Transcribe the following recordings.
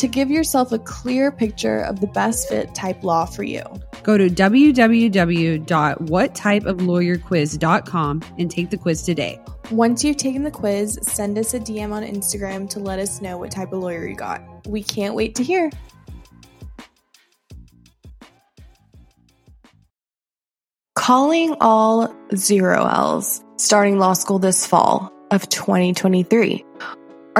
to give yourself a clear picture of the best fit type law for you. Go to www.whattypeoflawyerquiz.com and take the quiz today. Once you've taken the quiz, send us a DM on Instagram to let us know what type of lawyer you got. We can't wait to hear. Calling all zero L's starting law school this fall of 2023.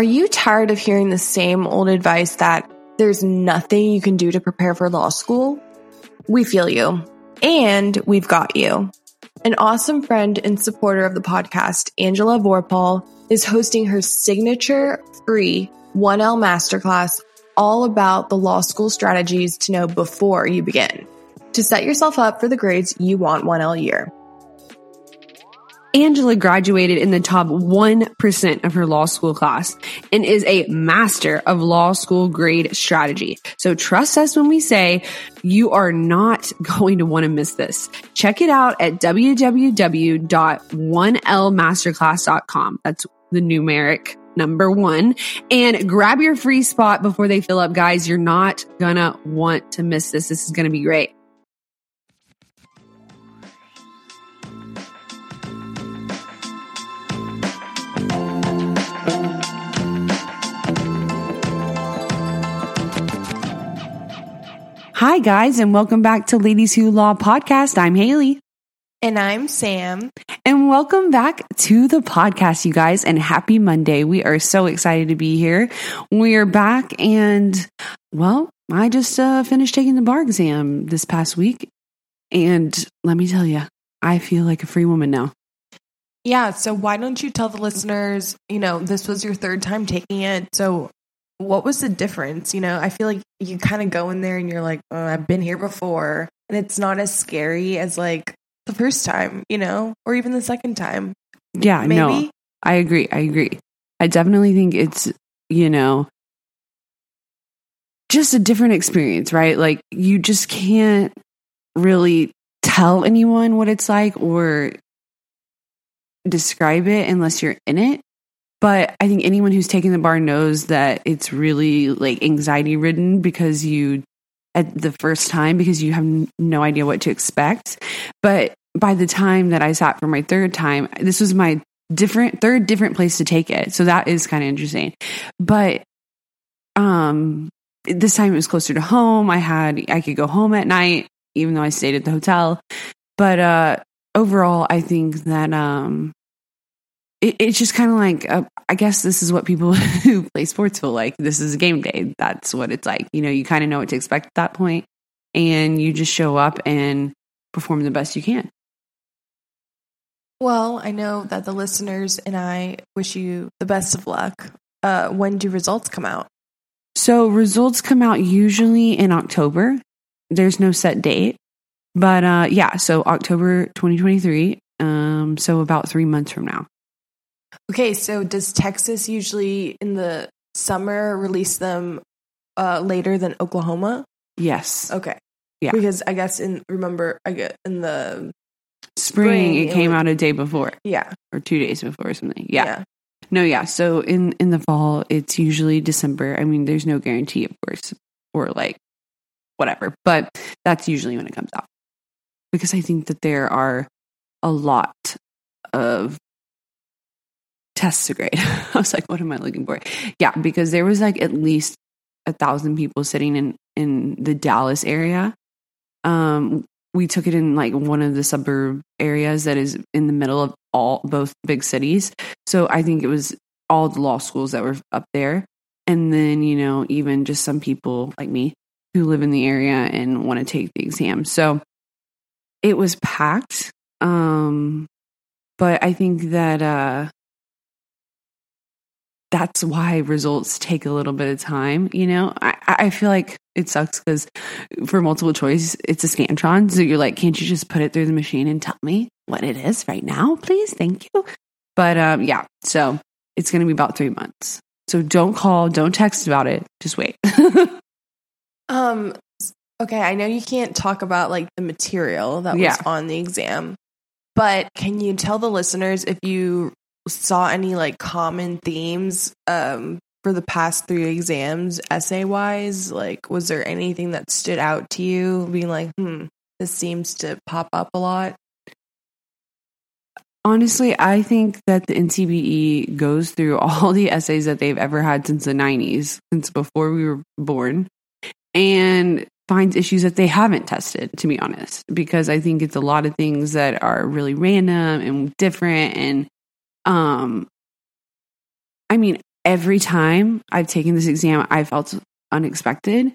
Are you tired of hearing the same old advice that there's nothing you can do to prepare for law school? We feel you, and we've got you. An awesome friend and supporter of the podcast, Angela Vorpal, is hosting her signature free 1L masterclass all about the law school strategies to know before you begin to set yourself up for the grades you want 1L year. Angela graduated in the top 1% of her law school class and is a master of law school grade strategy. So trust us when we say you are not going to want to miss this. Check it out at www.1lmasterclass.com. That's the numeric number one and grab your free spot before they fill up. Guys, you're not gonna want to miss this. This is gonna be great. Hi, guys, and welcome back to Ladies Who Law podcast. I'm Haley. And I'm Sam. And welcome back to the podcast, you guys, and happy Monday. We are so excited to be here. We are back, and well, I just uh, finished taking the bar exam this past week. And let me tell you, I feel like a free woman now. Yeah. So, why don't you tell the listeners, you know, this was your third time taking it. So, what was the difference? You know, I feel like you kind of go in there and you're like, oh, I've been here before. And it's not as scary as like the first time, you know, or even the second time. Yeah, Maybe? no, I agree. I agree. I definitely think it's, you know, just a different experience, right? Like you just can't really tell anyone what it's like or describe it unless you're in it. But I think anyone who's taken the bar knows that it's really like anxiety ridden because you at the first time because you have no idea what to expect. But by the time that I sat for my third time, this was my different third different place to take it. So that is kind of interesting. But um this time it was closer to home. I had I could go home at night even though I stayed at the hotel. But uh overall I think that um it, it's just kind of like uh, I guess this is what people who play sports feel like. This is a game day. That's what it's like. You know, you kind of know what to expect at that point, and you just show up and perform the best you can. Well, I know that the listeners and I wish you the best of luck. Uh, when do results come out? So results come out usually in October. There's no set date, but uh, yeah. So October 2023. Um, so about three months from now. Okay, so does Texas usually in the summer release them uh, later than Oklahoma? Yes. Okay. Yeah. Because I guess in remember I get in the Spring, Spring, it came out a day before yeah or two days before or something. Yeah. No, yeah. So in in the fall, it's usually December. I mean, there's no guarantee, of course, or like whatever, but that's usually when it comes out. Because I think that there are a lot of tests to grade. I was like, what am I looking for? Yeah, because there was like at least a thousand people sitting in in the Dallas area. Um, we took it in like one of the suburb areas that is in the middle of all both big cities. So I think it was all the law schools that were up there. And then, you know, even just some people like me who live in the area and want to take the exam. So it was packed. Um, but I think that uh that's why results take a little bit of time. You know, I, I feel like it sucks because for multiple choice, it's a Scantron. So you're like, can't you just put it through the machine and tell me what it is right now, please? Thank you. But um, yeah, so it's going to be about three months. So don't call, don't text about it. Just wait. um. Okay, I know you can't talk about like the material that was yeah. on the exam, but can you tell the listeners if you saw any like common themes um for the past three exams essay wise like was there anything that stood out to you being like hmm this seems to pop up a lot honestly i think that the ncbe goes through all the essays that they've ever had since the 90s since before we were born and finds issues that they haven't tested to be honest because i think it's a lot of things that are really random and different and um i mean every time I've taken this exam, I felt unexpected.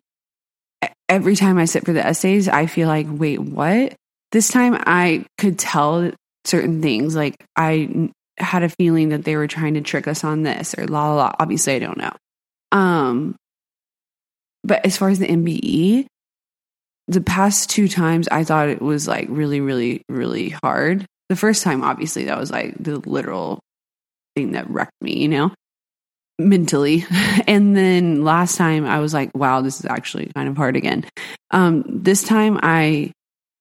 Every time I sit for the essays, I feel like, wait, what? This time I could tell certain things. Like I had a feeling that they were trying to trick us on this or la la la. Obviously, I don't know. Um, but as far as the MBE, the past two times I thought it was like really, really, really hard. The first time, obviously, that was like the literal thing that wrecked me, you know? mentally. And then last time I was like, wow, this is actually kind of hard again. Um, this time I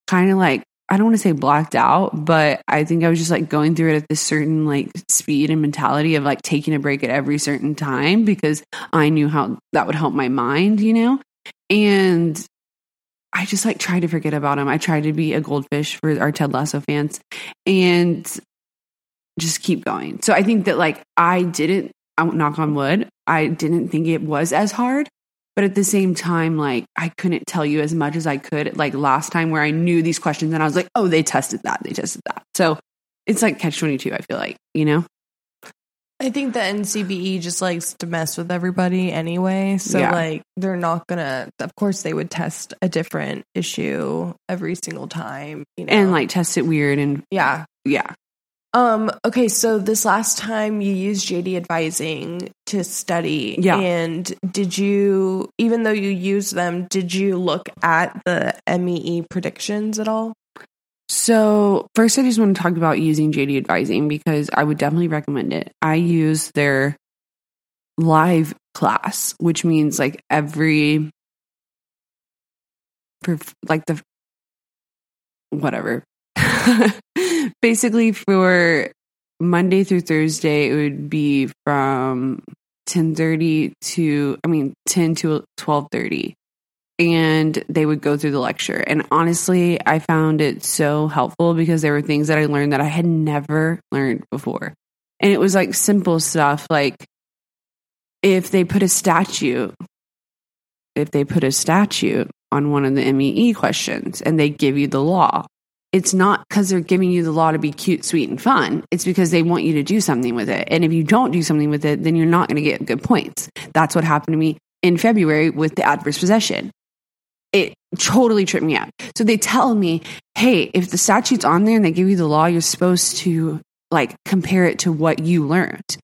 kind of like, I don't want to say blacked out, but I think I was just like going through it at this certain like speed and mentality of like taking a break at every certain time because I knew how that would help my mind, you know? And I just like tried to forget about him. I tried to be a goldfish for our Ted Lasso fans and just keep going. So I think that like I didn't I knock on wood, I didn't think it was as hard. But at the same time, like I couldn't tell you as much as I could, like last time where I knew these questions and I was like, oh, they tested that, they tested that. So it's like catch 22, I feel like, you know? I think the NCBE just likes to mess with everybody anyway. So, yeah. like, they're not gonna, of course, they would test a different issue every single time, you know? And like test it weird and, yeah. Yeah. Um, okay, so this last time you used JD advising to study. Yeah. And did you, even though you used them, did you look at the MEE predictions at all? So, first, I just want to talk about using JD advising because I would definitely recommend it. I use their live class, which means like every, like the, whatever, basically for Monday through Thursday, it would be from 10:30 to I mean 10 to 12:30 and they would go through the lecture. And honestly, I found it so helpful because there were things that I learned that I had never learned before. And it was like simple stuff like if they put a statue if they put a statue on one of the MEE questions and they give you the law it's not because they're giving you the law to be cute, sweet, and fun. It's because they want you to do something with it. And if you don't do something with it, then you're not going to get good points. That's what happened to me in February with the adverse possession. It totally tripped me up. So they tell me, hey, if the statute's on there and they give you the law, you're supposed to like compare it to what you learned.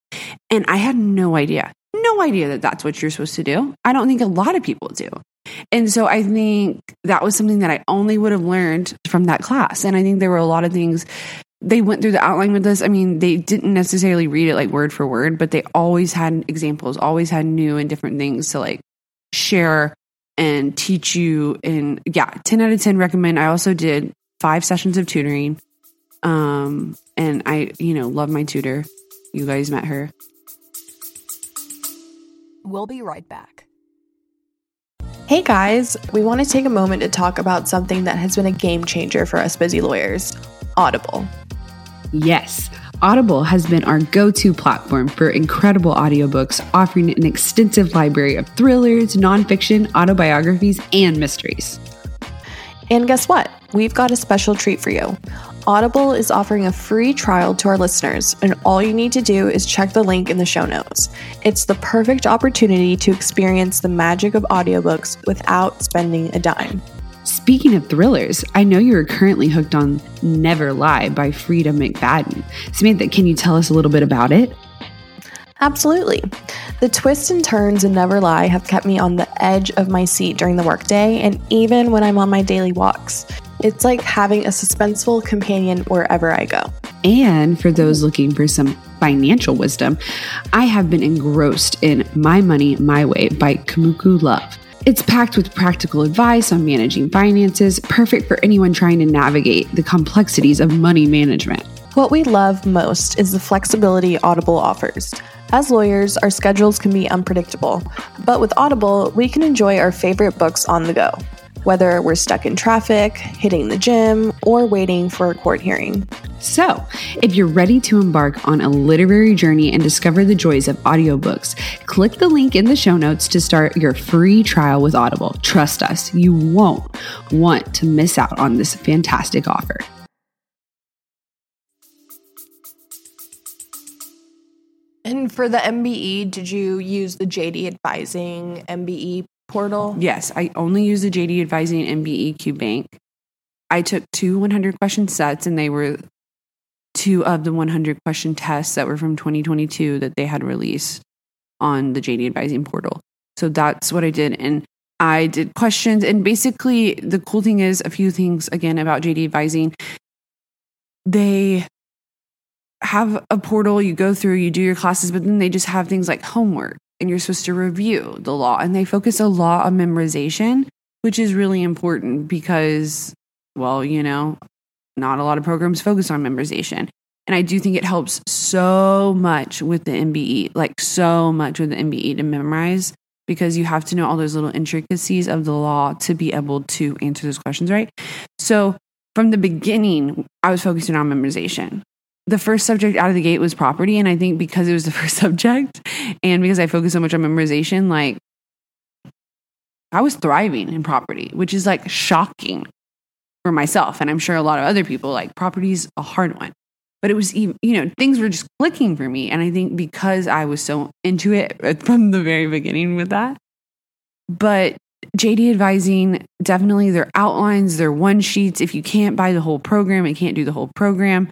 And I had no idea, no idea that that's what you're supposed to do. I don't think a lot of people do. And so I think that was something that I only would have learned from that class. And I think there were a lot of things they went through the outline with us. I mean, they didn't necessarily read it like word for word, but they always had examples, always had new and different things to like share and teach you. And yeah, 10 out of 10 recommend. I also did five sessions of tutoring. Um, and I, you know, love my tutor. You guys met her. We'll be right back. Hey guys, we want to take a moment to talk about something that has been a game changer for us busy lawyers Audible. Yes. Audible has been our go to platform for incredible audiobooks, offering an extensive library of thrillers, nonfiction, autobiographies, and mysteries. And guess what? We've got a special treat for you. Audible is offering a free trial to our listeners, and all you need to do is check the link in the show notes. It's the perfect opportunity to experience the magic of audiobooks without spending a dime. Speaking of thrillers, I know you are currently hooked on Never Lie by Freida McFadden. Samantha, can you tell us a little bit about it? Absolutely. The twists and turns and never lie have kept me on the edge of my seat during the workday and even when I'm on my daily walks. It's like having a suspenseful companion wherever I go. And for those looking for some financial wisdom, I have been engrossed in My Money My Way by Kumiko Love. It's packed with practical advice on managing finances, perfect for anyone trying to navigate the complexities of money management. What we love most is the flexibility Audible offers. As lawyers, our schedules can be unpredictable, but with Audible, we can enjoy our favorite books on the go, whether we're stuck in traffic, hitting the gym, or waiting for a court hearing. So, if you're ready to embark on a literary journey and discover the joys of audiobooks, click the link in the show notes to start your free trial with Audible. Trust us, you won't want to miss out on this fantastic offer. And for the MBE, did you use the JD Advising MBE portal? Yes, I only use the JD Advising MBE Q Bank. I took two 100 question sets, and they were two of the 100 question tests that were from 2022 that they had released on the JD Advising portal. So that's what I did. And I did questions. And basically, the cool thing is a few things again about JD Advising. They have a portal, you go through, you do your classes, but then they just have things like homework and you're supposed to review the law. And they focus a lot on memorization, which is really important because, well, you know, not a lot of programs focus on memorization. And I do think it helps so much with the MBE, like so much with the MBE to memorize because you have to know all those little intricacies of the law to be able to answer those questions right. So from the beginning, I was focusing on memorization the first subject out of the gate was property. And I think because it was the first subject and because I focused so much on memorization, like I was thriving in property, which is like shocking for myself. And I'm sure a lot of other people, like property's a hard one. But it was even, you know, things were just clicking for me. And I think because I was so into it from the very beginning with that. But JD advising, definitely their outlines, their one sheets. If you can't buy the whole program and can't do the whole program,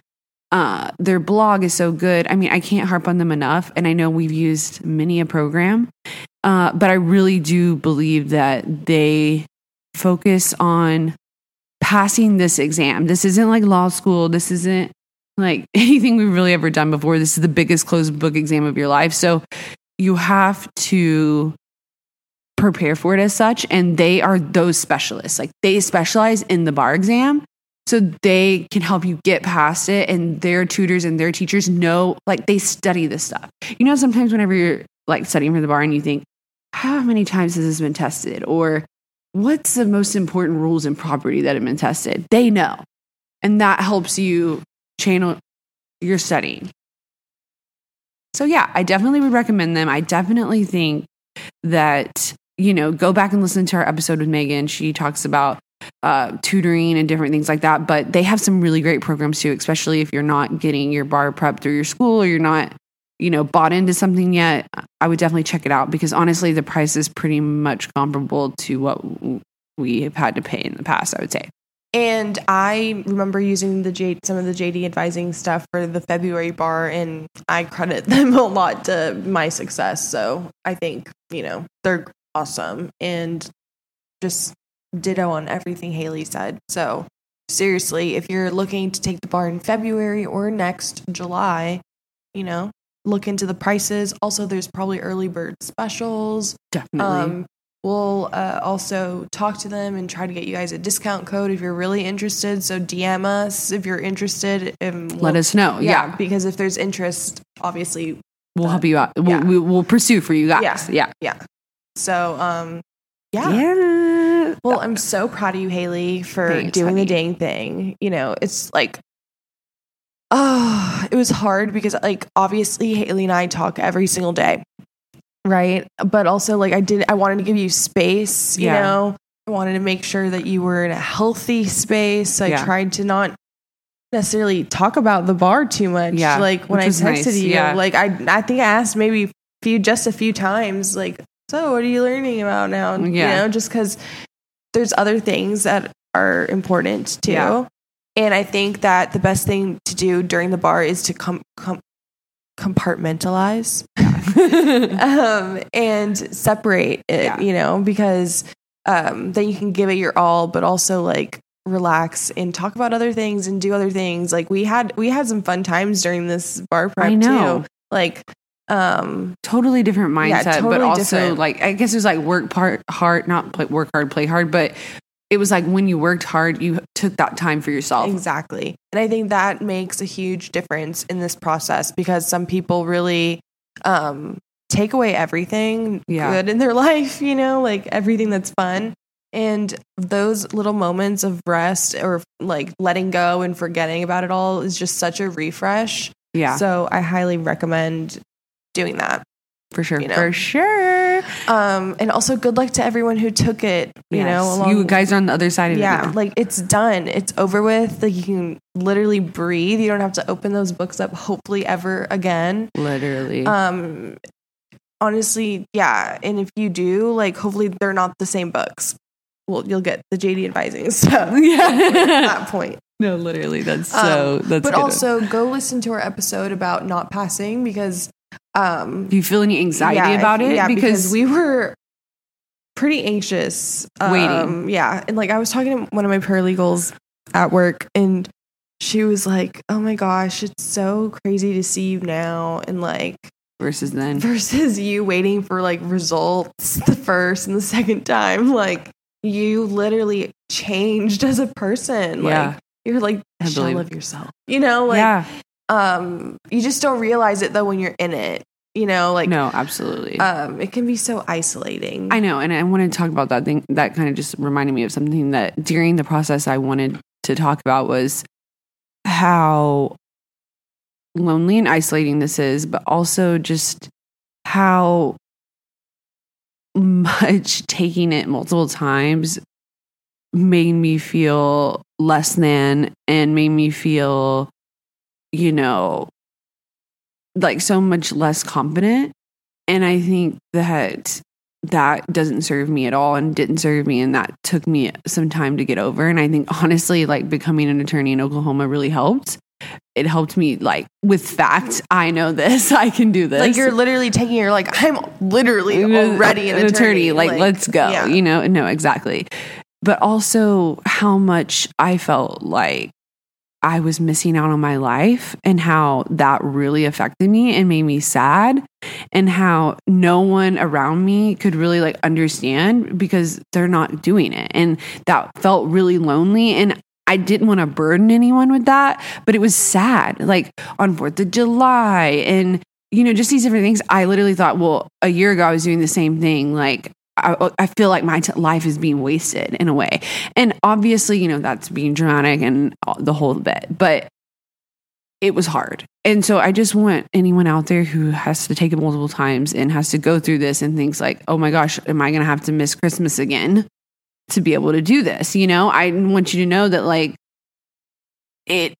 uh, their blog is so good. I mean, I can't harp on them enough. And I know we've used many a program, uh, but I really do believe that they focus on passing this exam. This isn't like law school. This isn't like anything we've really ever done before. This is the biggest closed book exam of your life. So you have to prepare for it as such. And they are those specialists. Like they specialize in the bar exam so they can help you get past it and their tutors and their teachers know like they study this stuff. You know sometimes whenever you're like studying for the bar and you think how many times has this been tested? or what's the most important rules in property that have been tested? They know. And that helps you channel your studying. So yeah i definitely would recommend them. I definitely think that you know go back and listen to our episode with megan. She talks about uh, tutoring and different things like that. But they have some really great programs too, especially if you're not getting your bar prep through your school or you're not, you know, bought into something yet. I would definitely check it out because honestly, the price is pretty much comparable to what we have had to pay in the past. I would say. And I remember using the J, some of the JD advising stuff for the February bar, and I credit them a lot to my success. So I think you know they're awesome, and just ditto on everything Haley said. So, seriously, if you're looking to take the bar in February or next July, you know, look into the prices. Also, there's probably early bird specials. Definitely. Um, we'll uh, also talk to them and try to get you guys a discount code if you're really interested. So, DM us if you're interested. And we'll, Let us know. Yeah, yeah. Because if there's interest, obviously, we'll uh, help you out. We'll, yeah. we, will pursue for you guys. Yeah. Yeah. Yeah. So, um, yeah. Yeah. Well, I'm so proud of you, Haley, for Thanks, doing honey. the dang thing. You know, it's like, oh, it was hard because, like, obviously, Haley and I talk every single day, right? But also, like, I did, I wanted to give you space, you yeah. know, I wanted to make sure that you were in a healthy space. So I yeah. tried to not necessarily talk about the bar too much. Yeah. Like, when I texted nice. you, yeah. like, I, I think I asked maybe few just a few times like so what are you learning about now? Mm, yeah. You know, just because there's other things that are important too. Yeah. And I think that the best thing to do during the bar is to com- com- compartmentalize. um, and separate it, Yeah. you know, because um, then you can give it your all, but also like relax and talk about other things and do other things. Like we had we had some fun times during this bar prep too. Like um totally different Yeah, mindset, but also different. like I guess it was like work part hard, not play, work hard, play hard, but it was like when you worked hard, you took that time for yourself. Exactly. And I think that makes a huge difference in this process because some people really um, take away everything Yeah. good in their life, you know, like everything that's fun. And those little moments of rest or like letting go and forgetting about it all is just such a refresh. Yeah, So I highly recommend doing that. for sure, you know. for sure. Um, and also good luck to everyone who took it, you know, Yes. you guys are on the other side of it. yeah like it's done it's over with like you can literally breathe you don't have to open those books up hopefully ever again literally. um honestly yeah and if you do like hopefully they're not the same books well you'll get the jd advising stuff at yeah, at that point no, literally. That's so. Um, that's but good. also go listen to our episode about not passing because um do you feel any anxiety yeah, about it? Yeah, because, we were pretty anxious. Waiting. Um, yeah. And like I was talking to one of my paralegals at work and she was like, Oh my gosh, it's so crazy to see you now and like versus then. versus you waiting for like results the first and the second time. Like you literally changed as a person. Yeah. Like you're like I shell of yourself. You know, like yeah, um you just don't realize it though when you're in it. You know, like no, absolutely. um, it can be so isolating. I know, and I want to talk about that thing. That kind of just reminded me of something that during the process I wanted to talk about was how lonely and isolating this is, but also just how much taking it multiple times made me feel less than and made me feel, you know, like so much less confident. And I think that that doesn't serve me at all and didn't serve me. And that took me some time to get over. And I think honestly, like becoming an attorney in Oklahoma really helped. It helped me like with fact, I know this, I can do this. like you're literally taking your like I'm literally already an, attorney. Like, let's go. yeah. You know, no, exactly. But also how much I felt like I was missing out on my life and how that really affected me and made me sad and how no one around me could really like understand because they're not doing it. And that felt really lonely. And I didn't want to burden anyone with that, but it was sad. Like on 4th of July and, you know, just these different things. I literally thought, well, a year ago I was doing the same thing. Like, I, I feel like my t- life is being wasted in a way. And obviously, you know, that's being dramatic and all- the whole bit, but it was hard. And so I just want anyone out there who has to take it multiple times and has to go through this and thinks like, oh my gosh, am I going to have to miss Christmas again to be able to do this? You know, I want you to know that like it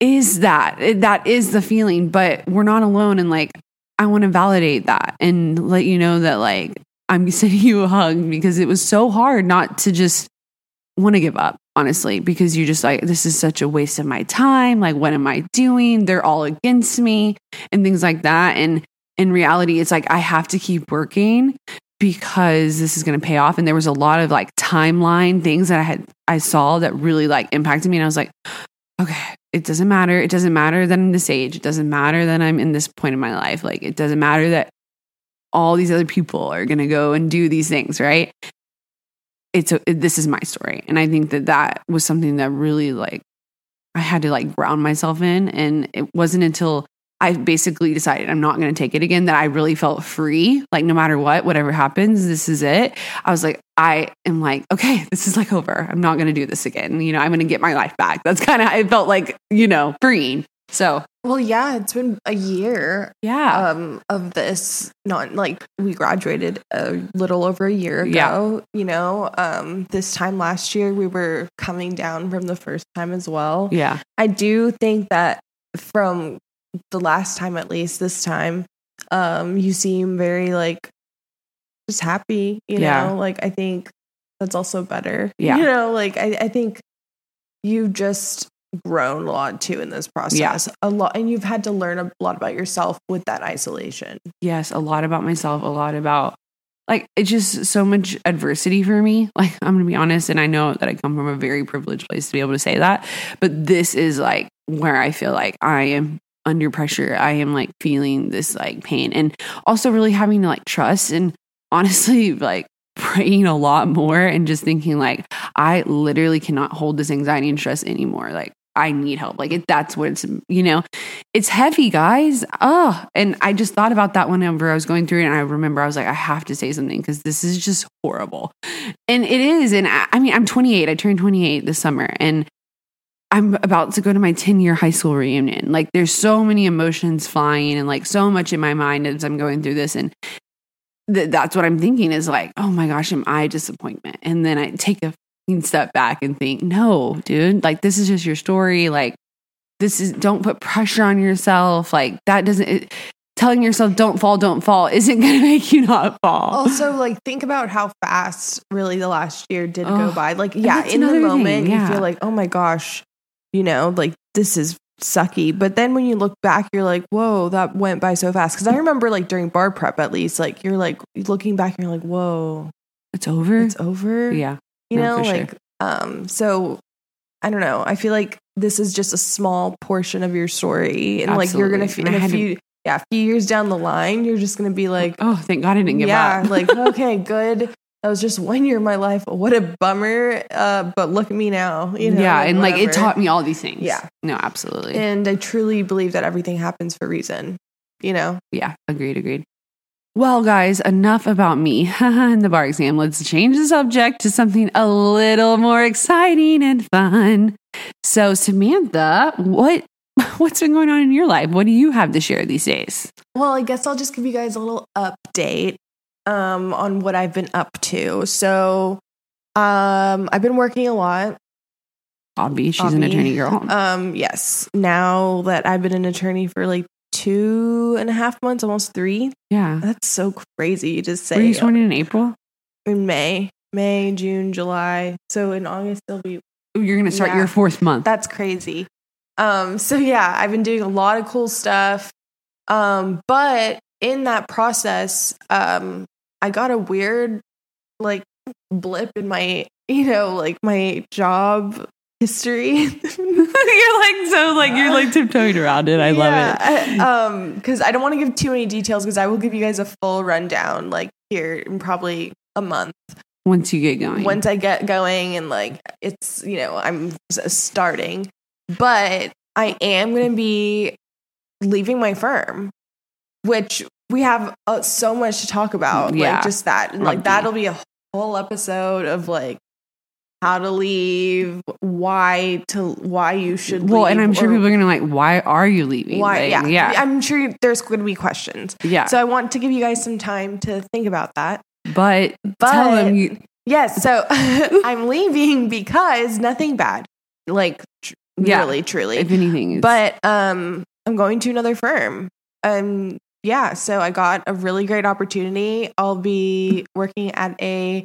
is that, it- that is the feeling, but we're not alone. And like, I want to validate that and let you know that like I'm sending you a hug because it was so hard not to just want to give up, honestly, because you're just like, this is such a waste of my time. Like, what am I doing? They're all against me and things like that. And in reality, it's like I have to keep working because this is going to pay off. And there was a lot of like timeline things that I had, I saw that really like impacted me. And I was like, okay, it doesn't matter. It doesn't matter that I'm this age. It doesn't matter that I'm in this point in my life. Like, it doesn't matter that all these other people are going to go and do these things, right? It's a, it- this is my story, and I think that that was something that really like I had to like ground myself in, and it wasn't until I basically decided I'm not going to take it again that I really felt free. Like no matter what, whatever happens, this is it. I was like, I am like, okay, this is like over. I'm not going to do this again. You know, I'm going to get my life back. That's kind of I felt like you know freeing. So well, yeah, it's been a year yeah, um of this. Not like we graduated a little over a year ago. You know, um, this time last year we were coming down from the first time as well. yeah, I do think that from the last time, at least this time, um, you seem very like just happy, you Yeah. know, like I think that's also better. Yeah. You know, like I, I think you just grown a lot too in this process. Yeah. A lot and you've had to learn a lot about yourself with that isolation. Yes, a lot about myself, a lot about like it's just so much adversity for me. Like I'm gonna be honest, and I know that I come from a very privileged place to be able to say that, but this is like where I feel like I am under pressure. I am like feeling this like pain and also really having to like trust and honestly like praying a lot more and just thinking like I literally cannot hold this anxiety and stress anymore. Like I need help. Like it, that's what it's, you know, it's heavy, guys. Oh, and I just thought about that whenever I was going through it. And I remember I was like, I have to say something because this is just horrible. And it is. And I, I mean, I'm 28. I turned 28 this summer and I'm about to go to my 10 year high school reunion. Like there's so many emotions flying and like so much in my mind as I'm going through this. And th- that's what I'm thinking is like, oh my gosh, am I a disappointment? And then I take a step back and think, no, dude, like this is just your story. Like, this is, don't put pressure on yourself. Like, that doesn't, it, telling yourself, don't fall, don't fall, isn't going to make you not fall. Also, like, think about how fast really the last year did Oh, go by. Like, yeah, in the thing, moment, yeah. you feel like, oh my gosh, you know, like this is sucky. But then when you look back, you're like, whoa, that went by so fast. Cause I remember, like, during bar prep, at least, like, you're like looking back, and you're like, whoa, it's over. it's over. yeah. You No, know for sure. like um so i don't know i feel like this is just a small portion of your story and like you're gonna feel in a to- few yeah a few years down the line you're just gonna be like oh, thank God I didn't give yeah up. like okay good that was just one year of my life what a bummer uh but look at me now you know yeah. And like it taught me all these things. Yeah. No, absolutely. and i truly believe that everything happens for a reason you know Yeah, agreed, agreed. Well, guys, enough about me and the bar exam. Let's change the subject to something a little more exciting and fun. So, Samantha, what what's been going on in your life? What do you have to share these days? Well, I guess I'll just give you guys a little update um, on what I've been up to. So, um, I've been working a lot. Obby, she's an attorney girl. Um, yes, now that I've been an attorney for like two and a half months, almost three. yeah. That's so crazy to say. Were you sworn in in April? in May, May, June, July. So in August, they'll be You're going to start Yeah. your fourth month. That's crazy. Um, so yeah, I've been doing a lot of cool stuff. Um, but in that process, um, I got a weird like blip in my, you know, like my job history. you're like so like you're like tiptoeing around it. I love it. it. um, because I don't want to give too many details because I will give you guys a full rundown like here in probably a month Once you get going. once I get going and like it's you know I'm starting, but I am going to be leaving my firm, which we have uh, so much to talk about. Yeah. Like just that, and like that'll be a whole episode of like how to leave, why to why you should. well, and I'm sure people are going to like, why are you leaving? why. Like, yeah, yeah, I'm sure there's going to be questions. yeah. So I want to give you guys some time to think about that. but, But tell them you. Yes, so I'm leaving because nothing bad, like tr- Yeah. really, truly. If anything, but um, I'm going to another firm. Um, yeah, so I got a really great opportunity. I'll be working at a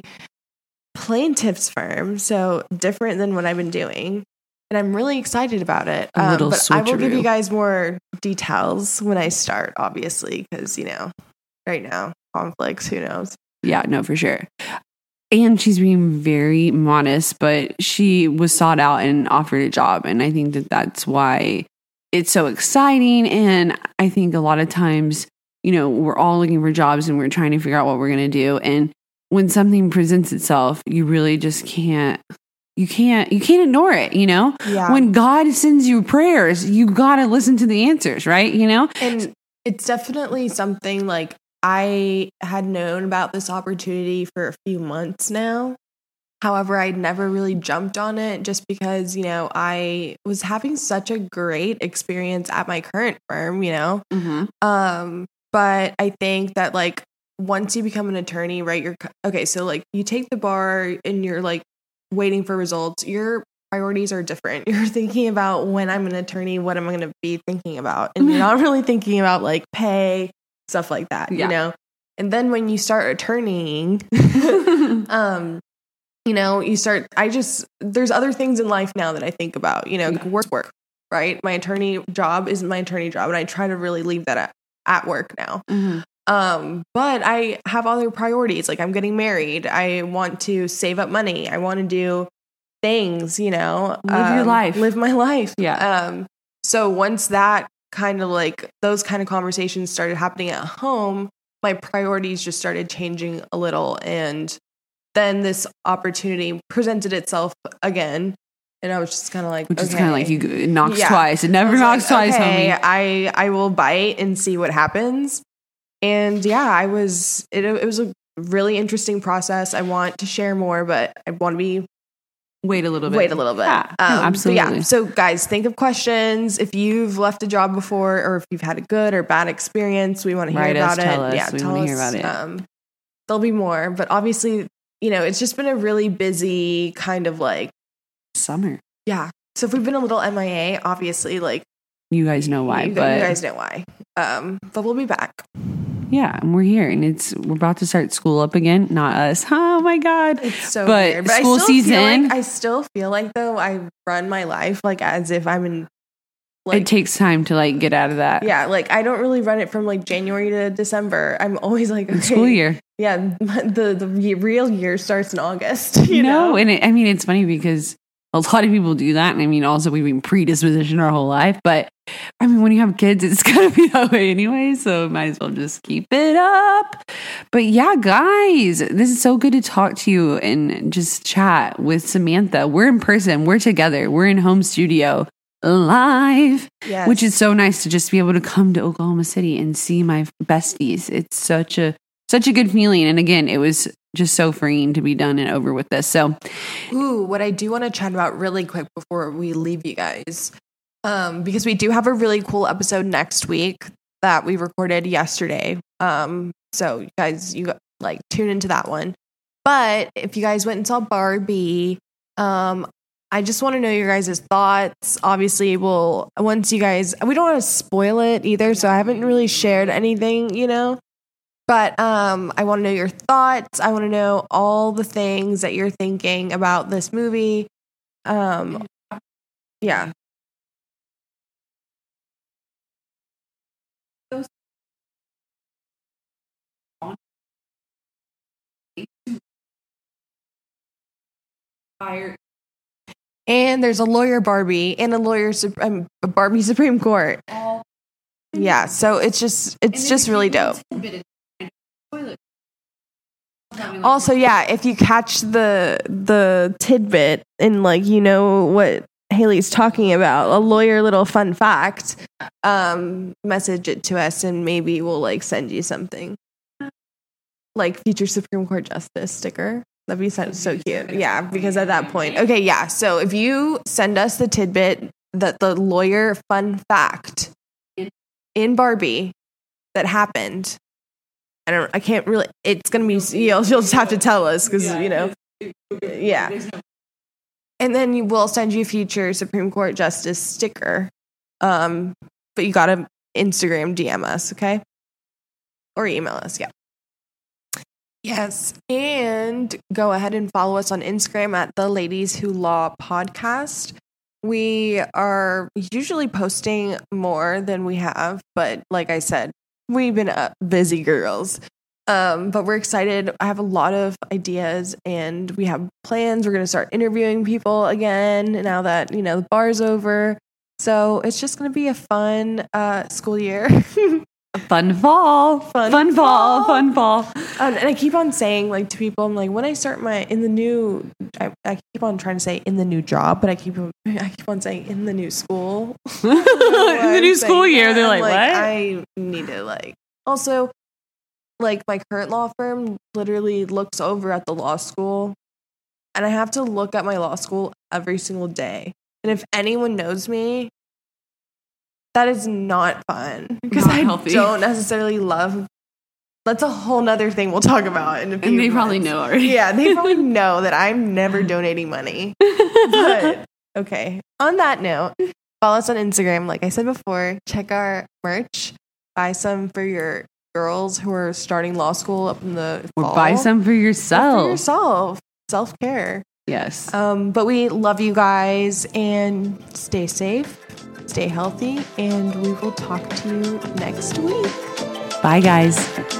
plaintiff's firm, so different than what I've been doing. And I'm really excited about it. Um, A little but I will give you guys more details when I start, obviously, because you know, right now conflicts. Who knows? yeah, no, for sure. And she's being very modest, but she was sought out and offered a job, and I think that that's why it's so exciting. And I think a lot of times, you know, we're all looking for jobs and we're trying to figure out what we're going to do, and when something presents itself, you really just can't. You can't you can't ignore it, you know? Yeah. When God sends you prayers, you got to listen to the answers, right? You know? And it's definitely something like I had known about this opportunity for a few months now. However, I'd never really jumped on it just because, you know, I was having such a great experience at my current firm, you know. Mm-hmm. Um, but I think that like once you become an attorney, right, you're okay, so like you take the bar and you're like waiting for results. Your priorities are different. You're thinking about when I'm an attorney, what am I going to be thinking about? And you're not really thinking about like pay, stuff like that, Yeah. you know. And then when you start attorneying, um you know, you start, I just, there's other things in life now that I think about, you know, work, work, right? My attorney job isn't my attorney job. And I try to really leave that at, at work now. Mhm. Um, but I have other priorities. Like I'm getting married. I want to save up money. I want to do things, you know, Live your um, life. live my life. Yeah. Um, so once that kind of like those kind of conversations started happening at home, my priorities just started changing a little. And then this opportunity presented itself again. And I was just kind of like, Which is kind of like you it knocks Yeah. twice. It never knocks like, twice, okay, homie. I I will bite and see what happens. And yeah, I was it, it was a really interesting process. I want to share more, but I want to be Wait a little bit. wait a little bit. Yeah, Um, absolutely. yeah. So guys, think of questions. If you've left a job before, or if you've had a good or bad experience, we want to hear Write us, about tell it. us. Yeah, We tell wanna hear us. about it. Um, there'll be more, but obviously, you know, it's just been a really busy kind of like Summer. yeah. So if we've been a little MIA, obviously, like You guys know why, you, but you guys know why. Um, but we'll be back. Yeah, and we're here, and it's we're about to start school up again. Not us. Oh my god. It's so weird, But school I still Feel season- like, I still feel like though I run my life like as if I'm in like it takes time to like get out of that. yeah, like I don't really run it from like January to December. I'm always like okay, School year. Yeah, the the real year starts in August. You no, know, and it, I mean it's funny because a lot of people do that, and I mean also we've been predispositioned our whole life, but I mean when you have kids, it's gonna be that way anyway. So might as well just keep it up. But yeah, guys, this is so good to talk to you and just chat with Samantha. We're in person. We're together. We're in home studio live. yes. which is so nice to just be able to come to Oklahoma City and see my besties. It's such a such a good feeling, and again, it was just so freeing to be done and over with this. So, Ooh, what I do want to chat about really quick before we leave you guys, um, because we do have a really cool episode next week that we recorded yesterday. Um, so you guys, you like tune into that one. But if you guys went and saw Barbie, um, I just want to know your guys' thoughts. Obviously, we'll once you guys, we don't want to spoil it either, so I haven't really shared anything, you know. But um, I want to know your thoughts. I want to know all the things that you're thinking about this movie. Um, yeah. And there's a lawyer Barbie and a lawyer um, Barbie Supreme Court. Yeah, so it's just it's just really dope. Also, yeah, if you catch the the tidbit and like you know what Haley's talking about, a lawyer little fun fact, um, message it to us and maybe we'll like send you something. Like future Supreme Court Justice sticker. That'd be so, so cute. Yeah, because at that point, okay, yeah. So if you send us the tidbit that the lawyer fun fact in Barbie that happened, I don't. I can't really. It's gonna be. You'll, you'll just have to tell us because you know. Yeah. And then we'll send you a future Supreme Court Justice sticker. Um, but you gotta Instagram DM us, okay? Or email us, yeah. Yes. And go ahead and follow us on Instagram at the Ladies Who Law Podcast. We are usually posting more than we have, but like I said, we've been uh, busy girls. Um, but we're excited. I have a lot of ideas and we have plans. We're going to start interviewing people again now that, you know, the bar's over. So it's just going to be a fun uh, school year. fun fall, Fun fun, fall, fall. fun fall. Um, and I keep on saying, like, to people, I'm like, when I start my in the new, I, I keep on trying to say in the new job, but I keep I keep on saying in the new school. In the new school year, they're I'm like, what? I need to like. Also, like my current law firm literally looks over at the law school, and I have to look at my law school every single day. And if anyone knows me, that is not fun because I healthy. don't necessarily love. That's a whole nother thing we'll talk about in a few and they probably know already. Yeah, they probably know that I'm never donating money. But okay. On that note, follow us on Instagram. Like I said before, check our merch. Buy some for your girls who are starting law school up in the or fall. buy some for Or yourself. for yourself. self care. Yes. Um, but we love you guys and stay safe, stay healthy, and we will talk to you next week. Bye, guys.